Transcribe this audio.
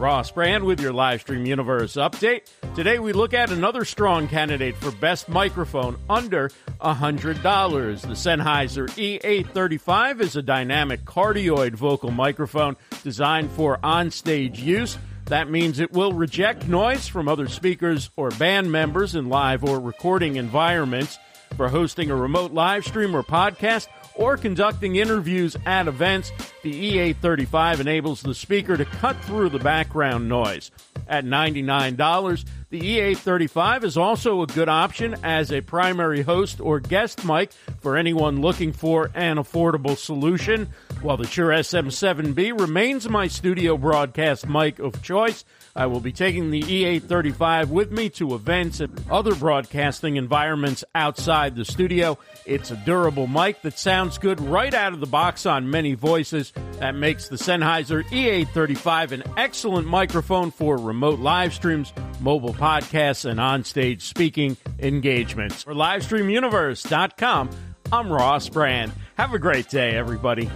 Ross Brand with your Livestream Universe update. Today we look at another strong candidate for best microphone under $100. The Sennheiser E835 is a dynamic cardioid vocal microphone designed for onstage use. That means it will reject noise from other speakers or band members in live or recording environments. For hosting a remote live stream or podcast, or conducting interviews at events, the E835 enables the speaker to cut through the background noise. At $99, the E835 is also a good option as a primary host or guest mic for anyone looking for an affordable solution. While the Shure SM7B remains my studio broadcast mic of choice, I will be taking the E835 with me to events and other broadcasting environments outside the studio. It's a durable mic that sounds good right out of the box on many voices. That makes the Sennheiser E835 an excellent microphone for remote live streams, mobile podcasts, and onstage speaking engagements. For LivestreamUniverse.com, I'm Ross Brand. Have a great day, everybody.